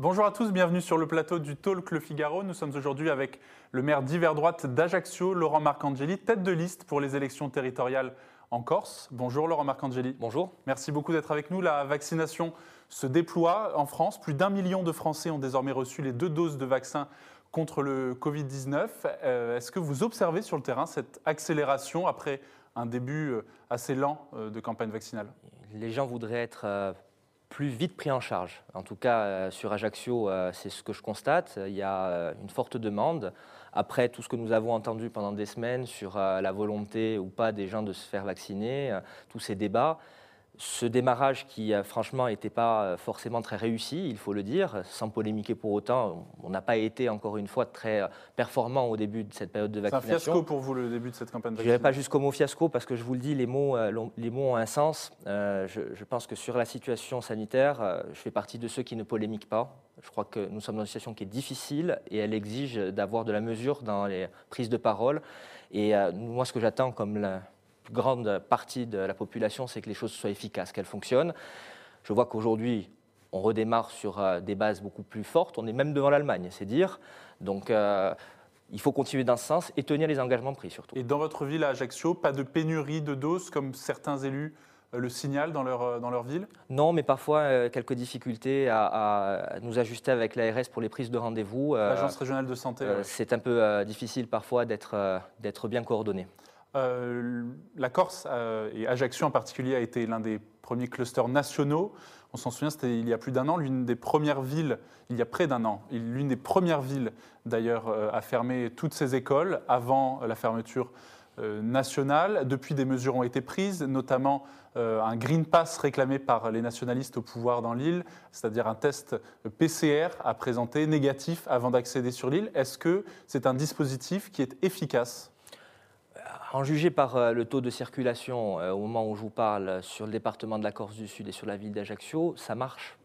Bonjour à tous, bienvenue sur le plateau du Talk Le Figaro. Nous sommes aujourd'hui avec le maire d'hiver droite d'Ajaccio, Laurent Marcangeli, tête de liste pour les élections territoriales en Corse. Bonjour Laurent Marcangeli. Bonjour. Merci beaucoup d'être avec nous. La vaccination se déploie en France. Plus d'un million de Français ont désormais reçu les deux doses de vaccin contre le Covid-19. Euh, est-ce que vous observez sur le terrain cette accélération après un début euh, assez lent euh, de campagne vaccinale? Les gens voudraient être plus vite pris en charge. En tout cas, sur Ajaccio, c'est ce que je constate. Il y a une forte demande. Après tout ce que nous avons entendu pendant des semaines sur la volonté ou pas des gens de se faire vacciner, tous ces débats, ce démarrage qui, euh, franchement, n'était pas euh, forcément très réussi, il faut le dire, sans polémiquer pour autant, on n'a pas été, encore une fois, très euh, performant au début de cette période de vaccination. C'est un fiasco pour vous, le début de cette campagne de vaccination Je n'irai pas jusqu'au mot fiasco, parce que je vous le dis, les mots, les mots ont un sens. je, pense que sur la situation sanitaire, je fais partie de ceux qui ne polémiquent pas. Je crois que nous sommes dans une situation qui est difficile et elle exige d'avoir de la mesure dans les prises de parole. Et moi, ce que j'attends comme la, grande partie de la population, c'est que les choses soient efficaces, qu'elles fonctionnent. Je vois qu'aujourd'hui, on redémarre sur euh, des bases beaucoup plus fortes. On est même devant l'Allemagne, c'est dire. Donc, euh, il faut continuer dans ce sens et tenir les engagements pris surtout. Et dans votre ville à Ajaccio, pas de pénurie de doses comme certains élus euh, le signalent dans leur, dans leur ville? Non, mais parfois quelques difficultés à, nous ajuster avec l'ARS pour les prises de rendez-vous. L'Agence régionale de santé. C'est un peu difficile parfois d'être bien coordonné. Euh, la Corse euh, et Ajaccio en particulier a été l'un des premiers clusters nationaux. On s'en souvient, c'était il y a plus d'un an, l'une des premières villes, il y a près d'un an, l'une des premières villes d'ailleurs euh, à fermer toutes ses écoles avant la fermeture nationale. Depuis, des mesures ont été prises, notamment un Green Pass réclamé par les nationalistes au pouvoir dans l'île, c'est-à-dire un test PCR à présenter négatif avant d'accéder sur l'île. Est-ce que c'est un dispositif qui est efficace? En juger par euh, le taux de circulation euh, au moment où je vous parle sur le département de la Corse du Sud et sur la ville d'Ajaccio, ça marche.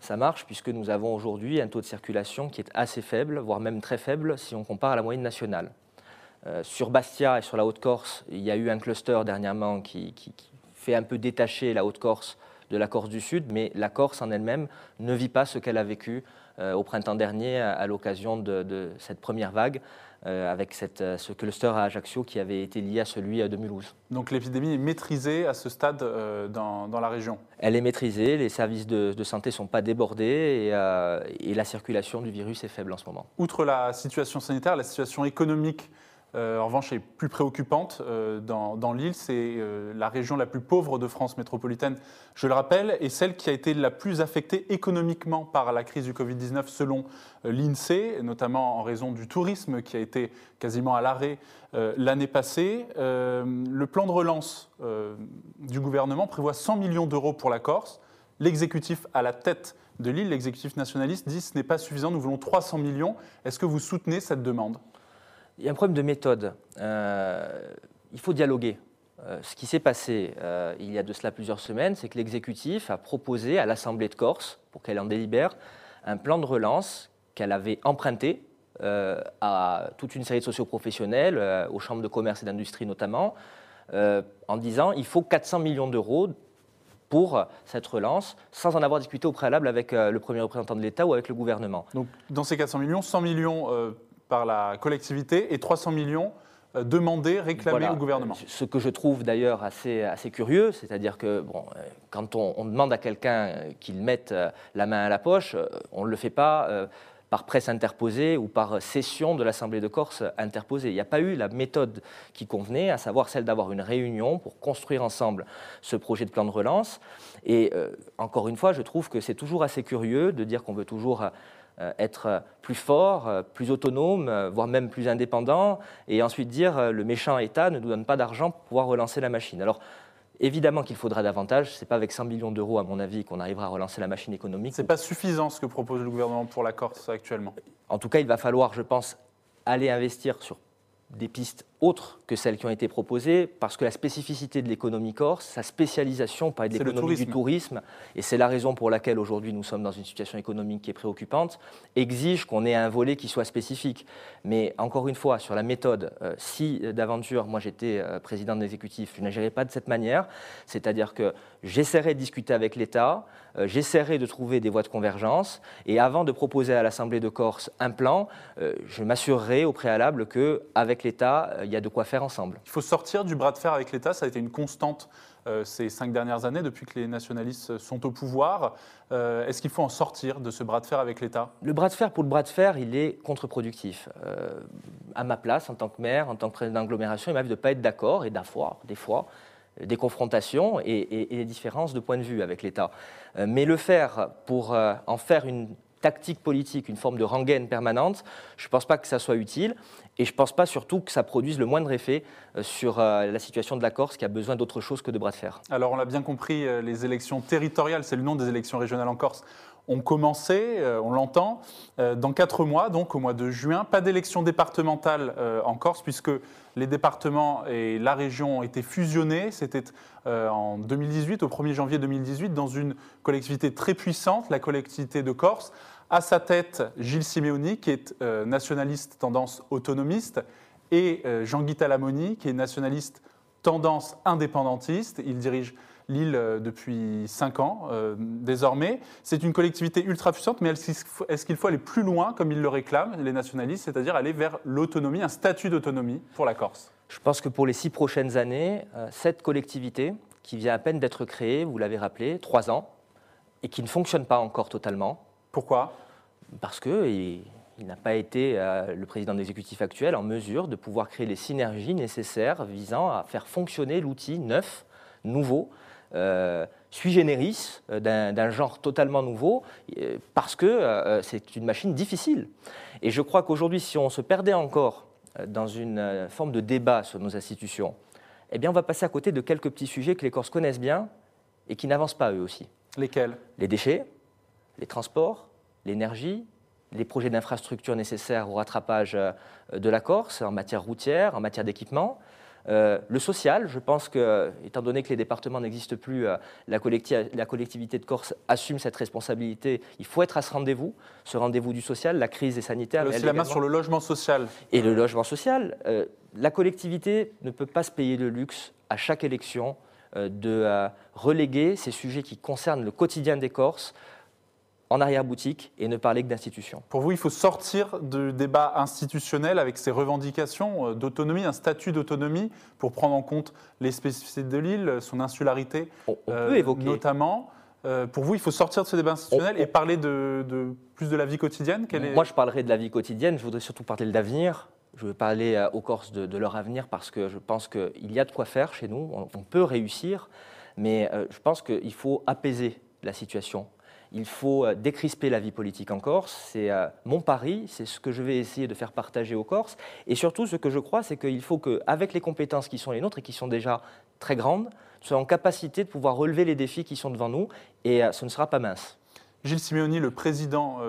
Ça marche puisque nous avons aujourd'hui un taux de circulation qui est assez faible, voire même très faible si on compare à la moyenne nationale. Euh, sur Bastia et sur la Haute-Corse, il y a eu un cluster dernièrement qui, fait un peu détacher la Haute-Corse de la Corse du Sud, mais la Corse en elle-même ne vit pas ce qu'elle a vécu au printemps dernier à, l'occasion de, cette première vague. Euh, avec cette, euh, ce cluster à Ajaccio qui avait été lié à celui de Mulhouse. Donc l'épidémie est maîtrisée à ce stade euh, dans, dans, la région? Elle est maîtrisée, les services de, santé ne sont pas débordés et, et la circulation du virus est faible en ce moment. Outre la situation sanitaire, la situation économique euh, en revanche, est plus préoccupante euh, dans, l'île. C'est euh, la région la plus pauvre de France métropolitaine, je le rappelle, et celle qui a été la plus affectée économiquement par la crise du Covid-19 selon l'INSEE, notamment en raison du tourisme qui a été quasiment à l'arrêt l'année passée. le plan de relance du gouvernement prévoit 100 millions d'euros pour la Corse. L'exécutif à la tête de l'île, l'exécutif nationaliste, dit ce n'est pas suffisant, nous voulons 300 millions. Est-ce que vous soutenez cette demande? Il y a un problème de méthode. Euh, il faut dialoguer. Euh, ce qui s'est passé euh, il y a de cela plusieurs semaines, c'est que l'exécutif a proposé à l'Assemblée de Corse, pour qu'elle en délibère, un plan de relance qu'elle avait emprunté à toute une série de socioprofessionnels, aux chambres de commerce et d'industrie notamment, en disant il faut 400 millions d'euros pour cette relance, sans en avoir discuté au préalable avec le premier représentant de l'État ou avec le gouvernement. Donc, dans ces 400 millions, 100 millions par la collectivité et 300 millions euh, demandés, réclamés au gouvernement. Ce que je trouve d'ailleurs assez, assez curieux, c'est-à-dire que bon, euh, quand on, demande à quelqu'un euh, qu'il mette la main à la poche, on ne le fait pas par presse interposée ou par session de l'Assemblée de Corse interposée. Il n'y a pas eu la méthode qui convenait, à savoir celle d'avoir une réunion pour construire ensemble ce projet de plan de relance. Et encore une fois, je trouve que c'est toujours assez curieux de dire qu'on veut toujours être plus fort, euh, plus autonome, euh, voire même plus indépendant, et ensuite dire le méchant État ne nous donne pas d'argent pour pouvoir relancer la machine. Alors, Évidemment qu'il faudra davantage. Ce n'est pas avec 100 millions d'euros, à mon avis, qu'on arrivera à relancer la machine économique. Ce n'est pas suffisant ce que propose le gouvernement pour la Corse actuellement. En tout cas, il va falloir, je pense, aller investir sur des pistes autres que celles qui ont été proposées, parce que la spécificité de l'économie corse, sa spécialisation par l'économie du tourisme, et c'est la raison pour laquelle aujourd'hui nous sommes dans une situation économique qui est préoccupante, exige qu'on ait un volet qui soit spécifique. Mais encore une fois, sur la méthode, euh, si d'aventure, moi j'étais euh, président de l'exécutif, je n'agirais pas de cette manière, c'est-à-dire que j'essaierai de discuter avec l'État, euh, j'essaierai de trouver des voies de convergence, et avant de proposer à l'Assemblée de Corse un plan, je m'assurerai au préalable qu'avec l'État, il y a de quoi faire ensemble. Il faut sortir du bras de fer avec l'État, ça a été une constante euh, ces cinq dernières années, depuis que les nationalistes sont au pouvoir. Euh, est-ce qu'il faut en sortir de ce bras de fer avec l'État? Le bras de fer pour le bras de fer, il est contre-productif. Euh, à ma place, en tant que maire, en tant que président d'agglomération, il m'arrive de ne pas être d'accord et d'avoir, des fois, des confrontations et, et, des différences de point de vue avec l'État. mais le faire pour en faire une tactique politique, une forme de rengaine permanente, je ne pense pas que ça soit utile. Et je ne pense pas surtout que ça produise le moindre effet euh, sur euh, la situation de la Corse qui a besoin d'autre chose que de bras de fer. Alors on l'a bien compris, euh, les élections territoriales, c'est le nom des élections régionales en Corse, ont commencé, on l'entend, dans quatre mois, donc au mois de juin. Pas d'élection départementale en Corse puisque les départements et la région ont été fusionnés. C'était en 2018, au 1er janvier 2018, dans une collectivité très puissante, la collectivité de Corse à sa tête, Gilles Simeoni, qui est euh, nationaliste tendance autonomiste, et euh, Jean-Guy Talamoni, qui est nationaliste tendance indépendantiste. Il dirige l'île euh, depuis cinq ans désormais. C'est une collectivité ultra puissante, mais est-ce qu'il faut aller plus loin, comme ils le réclament, les nationalistes, c'est-à-dire aller vers l'autonomie, un statut d'autonomie pour la Corse? Je pense que pour les six prochaines années, cette collectivité, qui vient à peine d'être créée, vous l'avez rappelé, trois ans, et qui ne fonctionne pas encore totalement, pourquoi? Parce qu'il il, n'a pas été, euh, le président de l'exécutif actuel, en mesure de pouvoir créer les synergies nécessaires visant à faire fonctionner l'outil neuf, nouveau, euh, sui generis, euh, d'un genre totalement nouveau, parce que c'est une machine difficile. Et je crois qu'aujourd'hui, si on se perdait encore dans une forme de débat sur nos institutions, eh bien, on va passer à côté de quelques petits sujets que les Corses connaissent bien et qui n'avancent pas eux aussi. Lesquels? Les déchets, les transports, l'énergie, les projets d'infrastructure nécessaires au rattrapage euh, de la Corse en matière routière, en matière d'équipement. Euh, le social, je pense que, étant donné que les départements n'existent plus, euh, la, collectivité de Corse assume cette responsabilité. Il faut être à ce rendez-vous, ce rendez-vous du social. La crise est sanitaire. C'est la main sur le logement social. Et le logement social, la collectivité ne peut pas se payer le luxe à chaque élection de reléguer ces sujets qui concernent le quotidien des Corses en arrière-boutique et ne parler que d'institutions. Pour vous, il faut sortir du débat institutionnel avec ses revendications euh, d'autonomie, un statut d'autonomie pour prendre en compte les spécificités de l'île, son insularité on, peut euh, évoquer. notamment. Euh, pour vous, il faut sortir de ce débat institutionnel et parler de, plus de la vie quotidienne Moi, je parlerai de la vie quotidienne, je voudrais surtout parler de l'avenir. Je veux parler aux Corses de, leur avenir parce que je pense qu'il y a de quoi faire chez nous, on, peut réussir, mais je pense qu'il faut apaiser la situation il faut euh, décrisper la vie politique en Corse. C'est euh, mon pari, c'est ce que je vais essayer de faire partager aux Corses. Et surtout, ce que je crois, c'est qu'il faut qu'avec les compétences qui sont les nôtres et qui sont déjà très grandes, nous soyons en capacité de pouvoir relever les défis qui sont devant nous. Et euh, ce ne sera pas mince. Gilles Simeoni, le président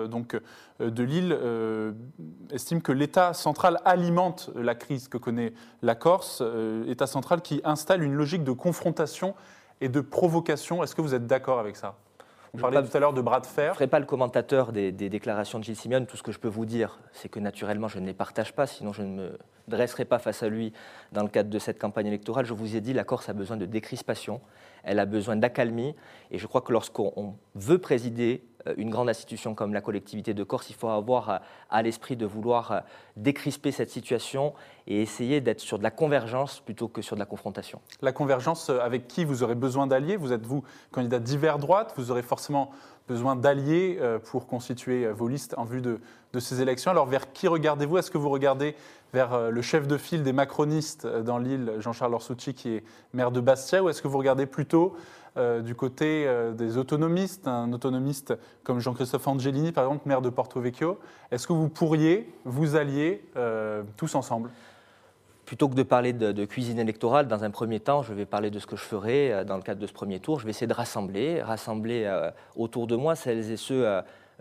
de Lille, estime que l'État central alimente la crise que connaît la Corse, État central qui installe une logique de confrontation et de provocation. Est-ce que vous êtes d'accord avec ça? On parlait tout à l'heure de bras de fer. Je ne ferai pas le commentateur des, déclarations de Gilles Simeone. Tout ce que je peux vous dire, c'est que naturellement, je ne les partage pas, sinon je ne me dresserai pas face à lui dans le cadre de cette campagne électorale. Je vous ai dit, la Corse a besoin de décrispation, elle a besoin d'accalmie. Et je crois que lorsqu'on veut présider une grande institution comme la collectivité de Corse, il faut avoir euh, à l'esprit de vouloir euh, décrisper cette situation et essayer d'être sur de la convergence plutôt que sur de la confrontation. La convergence avec qui vous aurez besoin d'alliés? Vous êtes, vous, candidat divers droite, vous aurez forcément besoin d'alliés pour constituer vos listes en vue de, de ces élections. Alors vers qui regardez-vous? Est-ce que vous regardez vers le chef de file des macronistes dans l'île, Jean-Charles Orsucci, qui est maire de Bastia, ou est-ce que vous regardez plutôt euh, du côté euh, des autonomistes, un autonomiste comme Jean-Christophe Angelini, par exemple, maire de Porto Vecchio. Est-ce que vous pourriez vous allier euh, tous ensemble? Plutôt que de parler de, cuisine électorale, dans un premier temps, je vais parler de ce que je ferai dans le cadre de ce premier tour. Je vais essayer de rassembler, rassembler autour de moi celles et ceux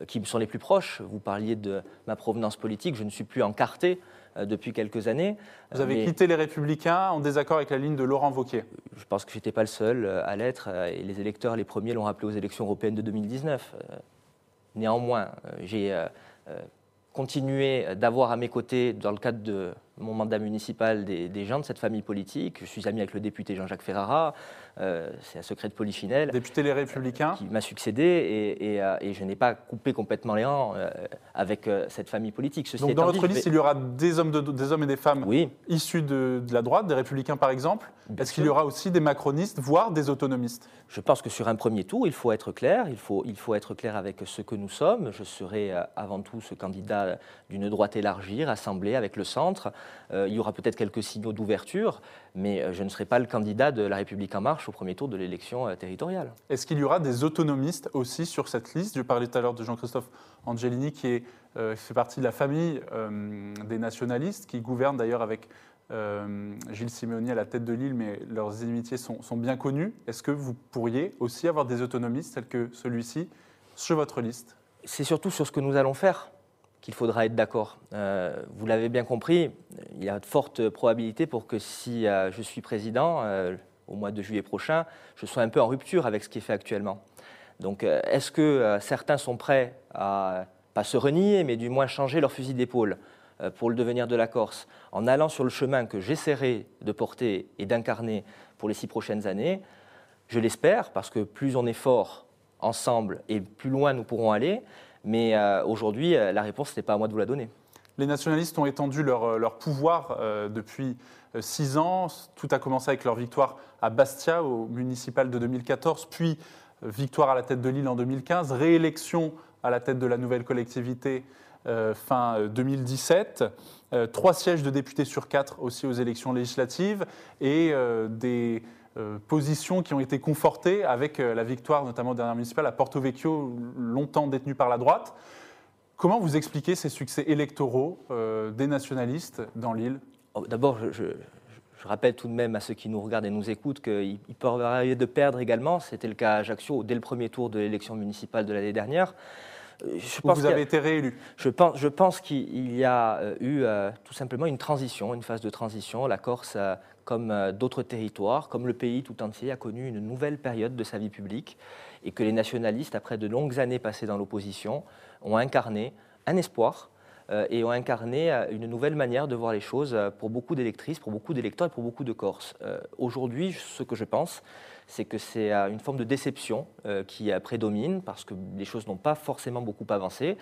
qui me sont les plus proches. Vous parliez de ma provenance politique, je ne suis plus encarté depuis quelques années. Vous avez quitté les Républicains en désaccord avec la ligne de Laurent Wauquiez Je pense que je n'étais pas le seul à l'être, et les électeurs, les premiers, l'ont rappelé aux élections européennes de 2019. Néanmoins, j'ai continué d'avoir à mes côtés, dans le cadre de mon mandat municipal, des, gens de cette famille politique. Je suis ami avec le député Jean-Jacques Ferrara, euh, c'est un secret de Polichinelle. Député Les Républicains. qui m'a succédé et, euh, je n'ai pas coupé complètement les rangs euh, avec cette famille politique. Donc dans votre liste, il y aura des hommes, des hommes et des femmes issus de, de, la droite, des Républicains par exemple. Est-ce qu'il y aura aussi des macronistes, voire des autonomistes? Je pense que sur un premier tour, il faut être clair. Il faut, il faut être clair avec ce que nous sommes. Je serai avant tout ce candidat d'une droite élargie, rassemblée avec le centre. Il y aura peut-être quelques signaux d'ouverture, mais je ne serai pas le candidat de La République En Marche au premier tour de l'élection euh, territoriale. Est-ce qu'il y aura des autonomistes aussi sur cette liste? Je parlais tout à l'heure de Jean-Christophe Angelini, qui est, euh, fait partie de la famille euh, des nationalistes, qui gouverne d'ailleurs avec Gilles Simeoni à la tête de l'île, mais leurs inimitiés sont, sont bien connues. Est-ce que vous pourriez aussi avoir des autonomistes tels que celui-ci sur votre liste? C'est surtout sur ce que nous allons faire qu'il faudra être d'accord. vous l'avez bien compris, il y a de fortes probabilités pour que si je suis président, au mois de juillet prochain, je sois un peu en rupture avec ce qui est fait actuellement. Donc euh, est-ce que euh, certains sont prêts à, pas se renier, mais du moins changer leur fusil d'épaule euh, pour le devenir de la Corse, en allant sur le chemin que j'essaierai de porter et d'incarner pour les six prochaines années? Je l'espère, parce que plus on est fort ensemble et plus loin nous pourrons aller, mais aujourd'hui, la réponse n'est pas à moi de vous la donner. Les nationalistes ont étendu leur, leur pouvoir depuis six ans. Tout a commencé avec leur victoire à Bastia au municipal de 2014, puis euh, victoire à la tête de Lille en 2015, réélection à la tête de la nouvelle collectivité euh, fin 2017, euh, trois sièges de députés sur quatre aussi aux élections législatives et des positions qui ont été confortées avec la victoire notamment dernière municipale à Porto Vecchio, longtemps détenue par la droite. Comment vous expliquez ces succès électoraux des nationalistes dans l'île? Oh, d'abord, je, rappelle tout de même à ceux qui nous regardent et nous écoutent qu'il peut arriver de perdre également. C'était le cas à Ajaccio dès le premier tour de l'élection municipale de l'année dernière. Euh, je pense vous avez été réélu Je pense, je pense qu'il y a euh, eu euh, tout simplement une transition, une phase de transition. La Corse, comme d'autres territoires, comme le pays tout entier, a connu une nouvelle période de sa vie publique et que les nationalistes, après de longues années passées dans l'opposition, ont incarné un espoir euh, et ont incarné euh, une nouvelle manière de voir les choses euh, pour beaucoup d'électrices, pour beaucoup d'électeurs et pour beaucoup de Corses. Aujourd'hui, ce que je pense, c'est que c'est une forme de déception qui prédomine parce que les choses n'ont pas forcément beaucoup avancé.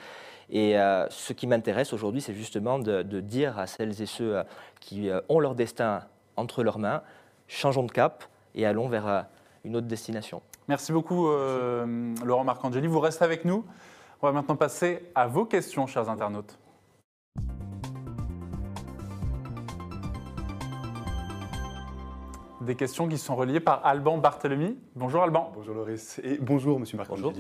Et ce qui m'intéresse aujourd'hui, c'est justement de, dire à celles et ceux qui ont leur destin entre leurs mains, changeons de cap et allons vers une autre destination. Merci beaucoup, Laurent Marcangeli. Vous restez avec nous. On va maintenant passer à vos questions, chers internautes. Des questions qui sont reliées par Alban Barthélemy. Bonjour Alban. Bonjour Loris et bonjour Monsieur Marc bonjour.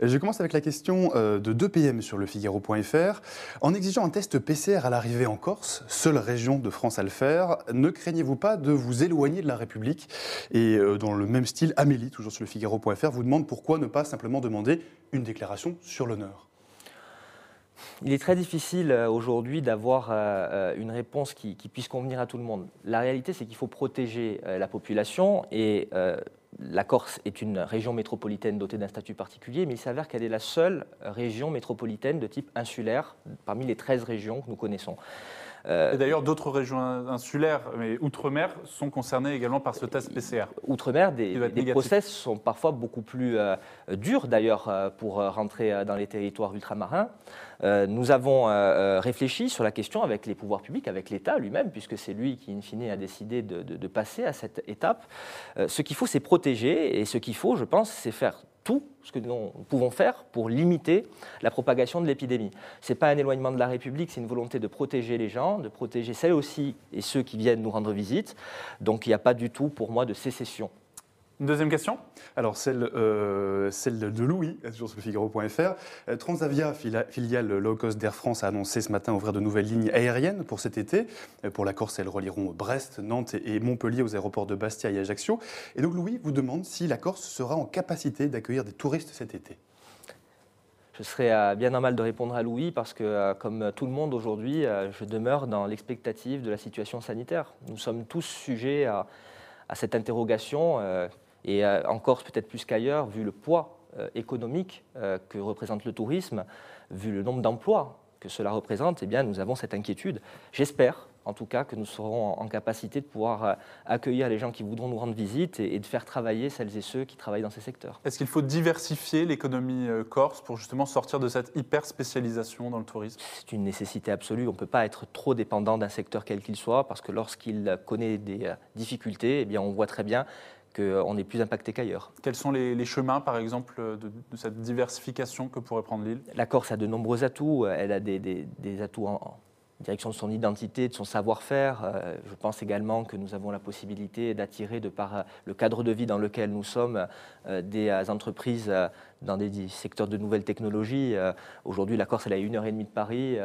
Je commence avec la question euh, de 2 PM sur le Figaro.fr. En exigeant un test PCR à l'arrivée en Corse, seule région de France à le faire, ne craignez-vous pas de vous éloigner de la République? Et euh, dans le même style, Amélie, toujours sur le Figaro.fr, vous demande pourquoi ne pas simplement demander une déclaration sur l'honneur? Il est très difficile euh, aujourd'hui d'avoir euh, euh, une réponse qui, puisse convenir à tout le monde. La réalité, c'est qu'il faut protéger la population et la Corse est une région métropolitaine dotée d'un statut particulier, mais il s'avère qu'elle est la seule région métropolitaine de type insulaire parmi les 13 régions que nous connaissons. Euh, et d'ailleurs, d'autres régions insulaires, mais outre-mer, sont concernées également par ce test PCR. Outre-mer, des, process sont parfois beaucoup plus euh, durs d'ailleurs euh, pour rentrer dans les territoires ultramarins. nous avons réfléchi sur la question avec les pouvoirs publics, avec l'État lui-même, puisque c'est lui qui, in fine, a décidé de, de passer à cette étape. ce qu'il faut, c'est protéger, et ce qu'il faut, je pense, c'est faire tout ce que nous pouvons faire pour limiter la propagation de l'épidémie. Ce n'est pas un éloignement de la République, c'est une volonté de protéger les gens, de protéger celles aussi et ceux qui viennent nous rendre visite. Donc il n'y a pas du tout pour moi de sécession une deuxième question Alors, celle, euh, celle de Louis, toujours sur le Figaro.fr. Euh, Transavia, filiale low cost d'Air France, a annoncé ce matin ouvrir de nouvelles lignes aériennes pour cet été. Euh, pour la Corse, elles relieront Brest, Nantes et Montpellier aux aéroports de Bastia et Ajaccio. Et donc, Louis vous demande si la Corse sera en capacité d'accueillir des touristes cet été. Je je serais bien normal de répondre à Louis parce que, comme tout le monde aujourd'hui, je demeure dans l'expectative de la situation sanitaire. Nous sommes tous sujets à, à cette interrogation, et en Corse peut-être plus qu'ailleurs, vu le poids économique que représente le tourisme, vu le nombre d'emplois que cela représente, eh bien, nous avons cette inquiétude. J'espère, en tout cas, que nous serons en capacité de pouvoir euh, accueillir les gens qui voudront nous rendre visite et de faire travailler celles et ceux qui travaillent dans ces secteurs. Est-ce qu'il faut diversifier l'économie euh, corse pour justement sortir de cette hyper spécialisation dans le tourisme? C'est une nécessité absolue. On ne peut pas être trop dépendant d'un secteur quel qu'il soit parce que lorsqu'il connaît des euh, difficultés, eh bien, on voit très bien qu'on est plus impacté qu'ailleurs. Quels sont les, chemins, par exemple, de, cette diversification que pourrait prendre l'île? La Corse a de nombreux atouts. Elle a des, atouts en, direction de son identité, de son savoir-faire. Euh, je pense également que nous avons la possibilité d'attirer, de par euh, le cadre de vie dans lequel nous sommes, euh, des entreprises dans des secteurs de nouvelles technologies. Aujourd'hui, la Corse, elle est à une heure et demie de Paris.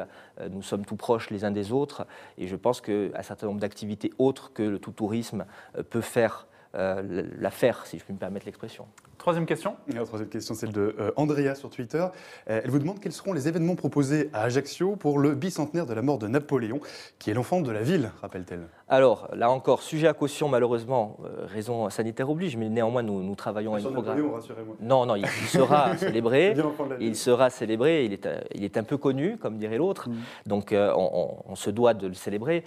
Nous sommes tout proches les uns des autres. Et je pense qu'un certain nombre d'activités autres que le tout tourisme peut faire euh, l'affaire, si je puis me permettre l'expression. Troisième question. La troisième question, celle de euh, Andrea sur Twitter. Euh, elle vous demande quels seront les événements proposés à Ajaccio pour le bicentenaire de la mort de Napoléon, qui est l'enfant de la ville, rappelle-t-elle. Alors, là encore, sujet à caution, malheureusement, euh, raison sanitaire oblige, mais néanmoins, nous, nous travaillons à une programme. Non, non, il, sera célébré. il sera célébré. Il est, il est un peu connu, comme dirait l'autre. Mm. Donc, on, se doit de le célébrer,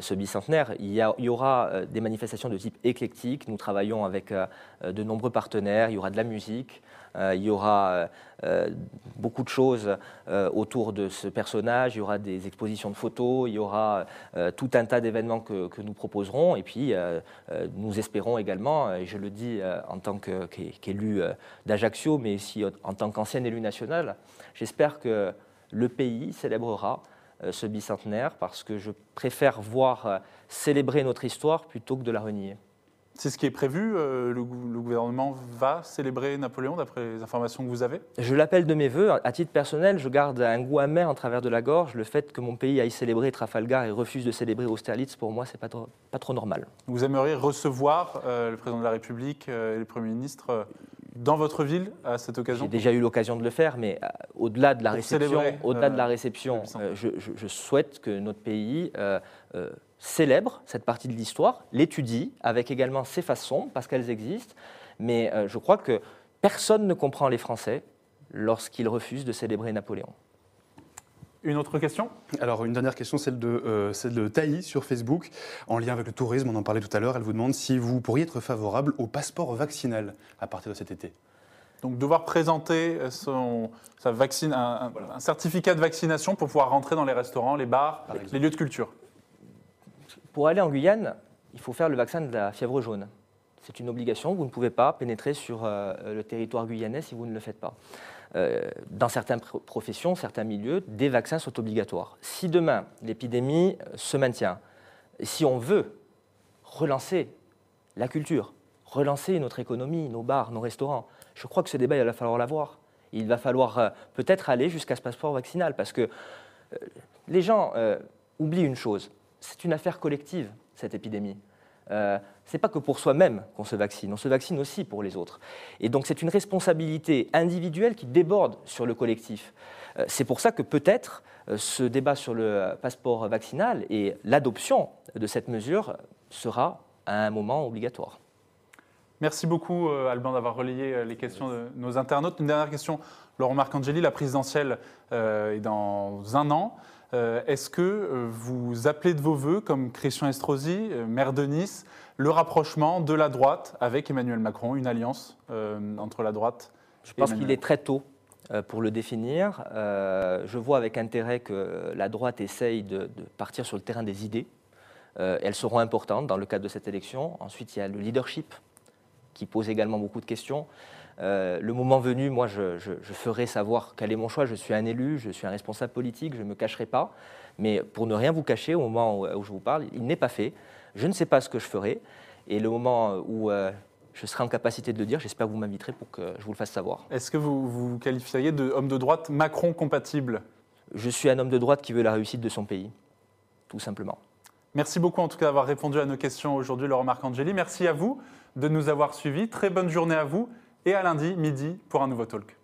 ce bicentenaire. Il y, il y aura des manifestations de type éclectique. Nous travaillons avec de nombreux partenaires il y aura de la musique, euh, il y aura euh, euh, beaucoup de choses autour de ce personnage, il y aura des expositions de photos, il y aura tout un tas d'événements que, nous proposerons. Et puis, nous espérons également, et je le dis en tant qu'élu d'Ajaccio, mais aussi en tant qu'ancien élu national, j'espère que le pays célébrera ce bicentenaire parce que je préfère voir célébrer notre histoire plutôt que de la renier. C'est ce qui est prévu euh, le, gouvernement va célébrer Napoléon, d'après les informations que vous avez? Je l'appelle de mes voeux. À titre personnel, je garde un goût amer en travers de la gorge. Le fait que mon pays aille célébrer Trafalgar et refuse de célébrer Austerlitz, pour moi, c'est pas trop, pas trop normal. Vous aimeriez recevoir euh, le président de la République euh, et le Premier ministre dans votre ville à cette occasion? J'ai déjà eu l'occasion de le faire, mais au-delà de la réception, au-delà de la réception, je, je, souhaite que notre pays célèbre cette partie de l'histoire, l'étudie, avec également ses façons, parce qu'elles existent, mais euh, je crois que personne ne comprend les Français lorsqu'ils refusent de célébrer Napoléon. Une autre question? Alors, une dernière question, celle de, euh, celle de Taï sur Facebook, en lien avec le tourisme, on en parlait tout à l'heure. Elle vous demande si vous pourriez être favorable au passeport vaccinal à partir de cet été. Donc, devoir présenter son, sa vaccine, un, certificat de vaccination pour pouvoir rentrer dans les restaurants, les bars, les lieux de culture. Pour aller en Guyane, il faut faire le vaccin de la fièvre jaune. C'est une obligation, vous ne pouvez pas pénétrer sur euh, le territoire guyanais si vous ne le faites pas. Euh, dans certaines professions, certains milieux, des vaccins sont obligatoires. Si demain l'épidémie euh, se maintient, si on veut relancer la culture, relancer notre économie, nos bars, nos restaurants, je crois que ce débat, il va falloir l'avoir. Il va falloir peut-être aller jusqu'à ce passeport vaccinal, parce que les gens oublient une chose, c'est une affaire collective, cette épidémie. Euh, ce n'est pas que pour soi-même qu'on se vaccine, on se vaccine aussi pour les autres. Et donc c'est une responsabilité individuelle qui déborde sur le collectif. Euh, c'est pour ça que peut-être euh, ce débat sur le passeport vaccinal et l'adoption de cette mesure sera à un moment obligatoire. Merci beaucoup, Alban, d'avoir relayé les questions de nos internautes. Une dernière question, Laurent Marcangeli, la présidentielle est dans un an. Euh, est-ce que euh, vous appelez de vos voeux, comme Christian Estrosi, euh, maire de Nice, le rapprochement de la droite avec Emmanuel Macron, une alliance entre la droite Je pense qu'il est très tôt pour le définir. je vois avec intérêt que la droite essaye de, partir sur le terrain des idées. elles seront importantes dans le cadre de cette élection. Ensuite, il y a le leadership qui pose également beaucoup de questions. Euh, le moment venu, moi, je, ferai savoir quel est mon choix. Je suis un élu, je suis un responsable politique, je ne me cacherai pas. Mais pour ne rien vous cacher, au moment où, je vous parle, il n'est pas fait. Je ne sais pas ce que je ferai. Et le moment où euh, je serai en capacité de le dire, j'espère que vous m'inviterez pour que je vous le fasse savoir. Est-ce que vous vous qualifieriez d'homme de droite Macron compatible? Je suis un homme de droite qui veut la réussite de son pays, tout simplement. Merci beaucoup en tout cas d'avoir répondu à nos questions aujourd'hui, Laurent Marcangeli. Merci à vous de nous avoir suivis. Très bonne journée à vous et à lundi midi pour un nouveau talk.